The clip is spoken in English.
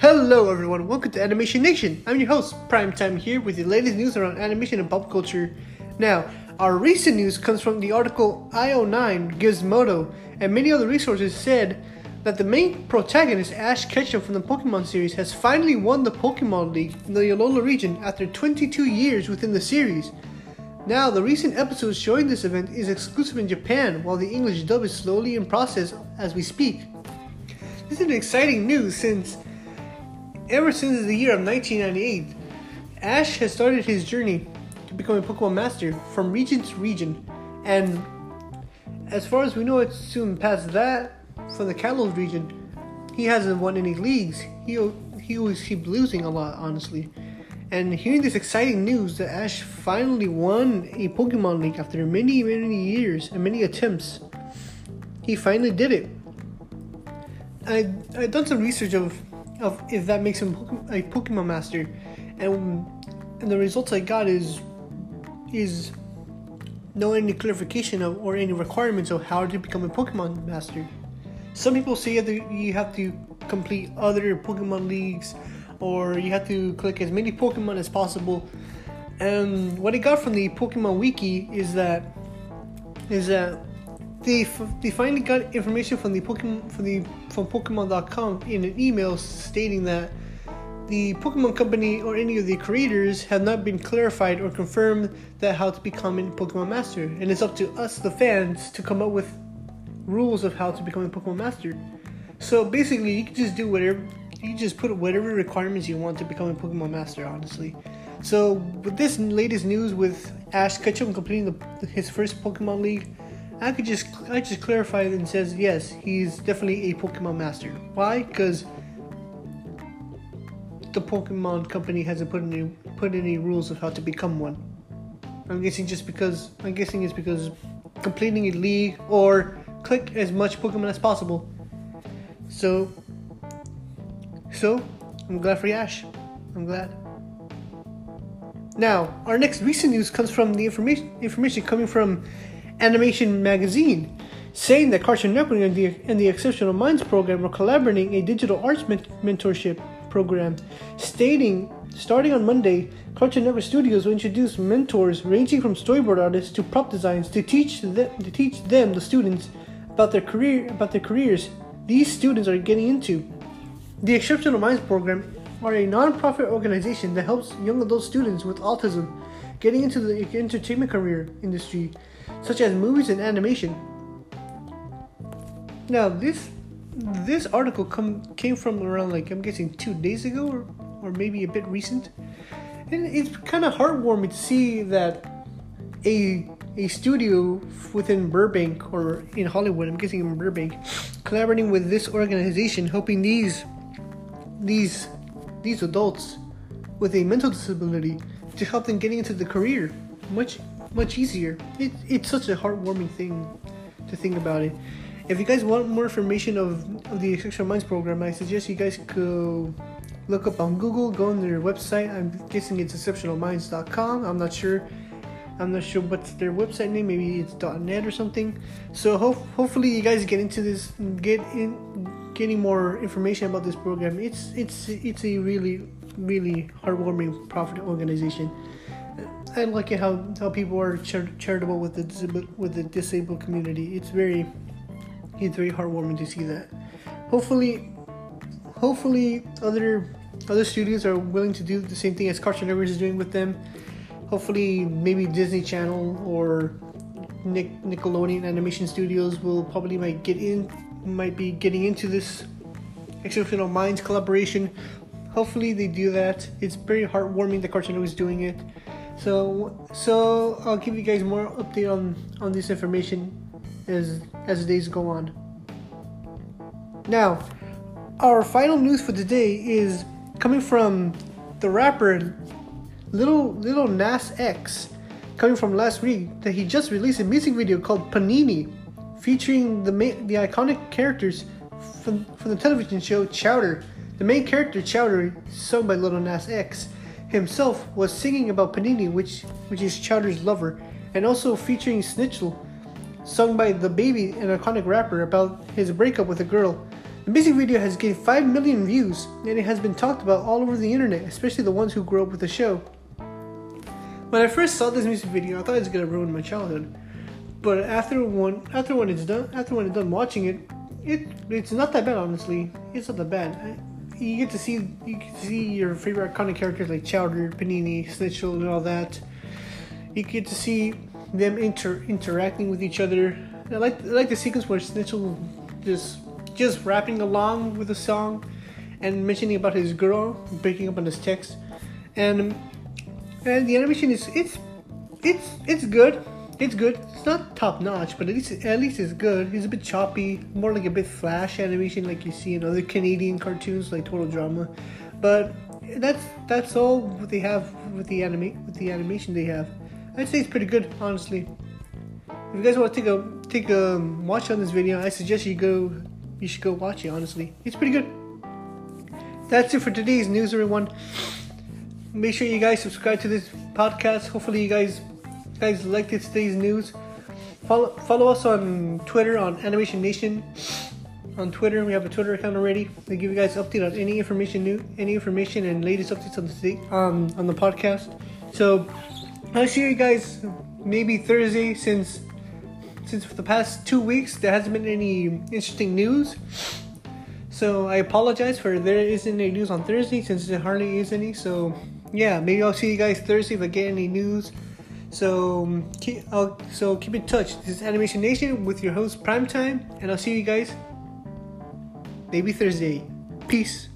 Hello everyone, welcome to Animation Nation. I'm your host, Primetime here with the latest news around animation and pop culture. Now, our recent news comes from the article IO9 Gizmodo, and many other resources said that the main protagonist, Ash Ketchum from the Pokemon series, has finally won the Pokemon League in the Alola region after 22 years within the series. Now, the recent episodes showing this event is exclusive in Japan, while the English dub is slowly in process as we speak. This is exciting news since ever since the year of 1998, Ash has started his journey to become a Pokemon Master from region to region, and as far as we know, it's soon past that from the Kalos region. He hasn't won any leagues. He he always keeps losing a lot, honestly. And hearing this exciting news that Ash finally won a Pokemon League after many many years and many attempts, he finally did it. I I done some research of of if that makes him a Pokemon Master, and and the results I got is is no any clarification of, or any requirements of how to become a Pokemon Master. Some people say that you have to complete other Pokemon leagues, or you have to click as many Pokemon as possible. And what I got from the Pokemon Wiki is that is that they, f- they finally got information from the Pokemon from the from Pokemon.com in an email stating that the Pokemon Company or any of the creators have not been clarified or confirmed that how to become a Pokemon Master, and it's up to us, the fans, to come up with rules of how to become a Pokemon Master. So basically, you can just do whatever you just put whatever requirements you want to become a Pokemon Master. Honestly, so with this latest news with Ash Ketchum completing the, his first Pokemon League I could just I just clarify it and says yes, he's definitely a Pokemon master. Why? Because the Pokemon company hasn't put any put any rules of how to become one. I'm guessing just because I'm guessing it's because completing a league or click as much Pokemon as possible. So so I'm glad for Ash. I'm glad. Now, our next recent news comes from the information information coming from Animation Magazine, saying that Cartoon Network and the, and the Exceptional Minds program are collaborating a digital arts ment- mentorship program, stating starting on Monday, Cartoon Network Studios will introduce mentors ranging from storyboard artists to prop designs to teach them, to teach them the students about their career about their careers these students are getting into. The Exceptional Minds program are a non-profit organization that helps young adult students with autism getting into the entertainment career industry such as movies and animation. Now, this this article come came from around like I'm guessing two days ago or, or maybe a bit recent, and it's kind of heartwarming to see that a a studio within Burbank or in Hollywood, I'm guessing in Burbank, collaborating with this organization, helping these these these adults with a mental disability to help them getting into the career much much easier. It, it's such a heartwarming thing to think about it. If you guys want more information of, of the Exceptional Minds program, I suggest you guys go look up on Google, go on their website. I'm guessing it's exceptionalminds.com. I'm not sure. I'm not sure what's their website name. Maybe it's .net or something. So ho- hopefully you guys get into this, get in, getting more information about this program. It's it's it's a really really heartwarming profit organization. I like it how, how people are char- charitable with the with the disabled community. It's very it's very heartwarming to see that. Hopefully, hopefully other other studios are willing to do the same thing as Cartoon Network is doing with them. Hopefully, maybe Disney Channel or Nick, Nickelodeon Animation Studios will probably might get in might be getting into this Exceptional Minds collaboration. Hopefully, they do that. It's very heartwarming that Cartoon Network is doing it. So so I'll give you guys more update on on this information as as days go on. Now, our final news for today is coming from the rapper Little Little Nas X, coming from last week that he just released a music video called Panini, featuring the main, the iconic characters from from the television show Chowder. The main character Chowder, sung by Little Nas X, himself was singing about Panini, which which is Chowder's lover, and also featuring Schnitzel, sung by DaBaby, an iconic rapper, about his breakup with a girl. The music video has gained 5 million views and it has been talked about all over the internet, especially the ones who grew up with the show. When I first saw this music video, I thought it was gonna ruin my childhood. But after one, after when it's done, after when it's done watching it, it it's not that bad honestly. It's not that bad. You get to see you to see your favorite iconic characters like Chowder, Panini, Schnitzel, and all that. You get to see them inter interacting with each other. I like I like the sequence where Schnitzel just just rapping along with the song and mentioning about his girl, breaking up on his text, and and the animation is it's it's it's good. It's good. It's not top notch, but at least at least it's good. It's a bit choppy, more like a bit flash animation like you see in other Canadian cartoons like Total Drama. But that's that's all what they have with the anime with the animation they have. I'd say it's pretty good, honestly. If you guys want to take a take a um, watch on this video, I suggest you go you should go watch it. Honestly, it's pretty good. That's it for today's news, everyone. Make sure you guys subscribe to this podcast. Hopefully, you guys guys liked today's news. Follow follow us on Twitter on Animation Nation. On Twitter, we have a Twitter account already. They give you guys update on any information new, any information and latest updates on the um, on the podcast. So I'll see you guys maybe Thursday since since for the past two weeks there hasn't been any interesting news. So I apologize for there isn't any news on Thursday since there hardly is any. So yeah, maybe I'll see you guys Thursday if I get any news. So keep, I'll, so keep in touch. This is Animation Nation with your host Primetime, and I'll see you guys maybe Thursday. Peace.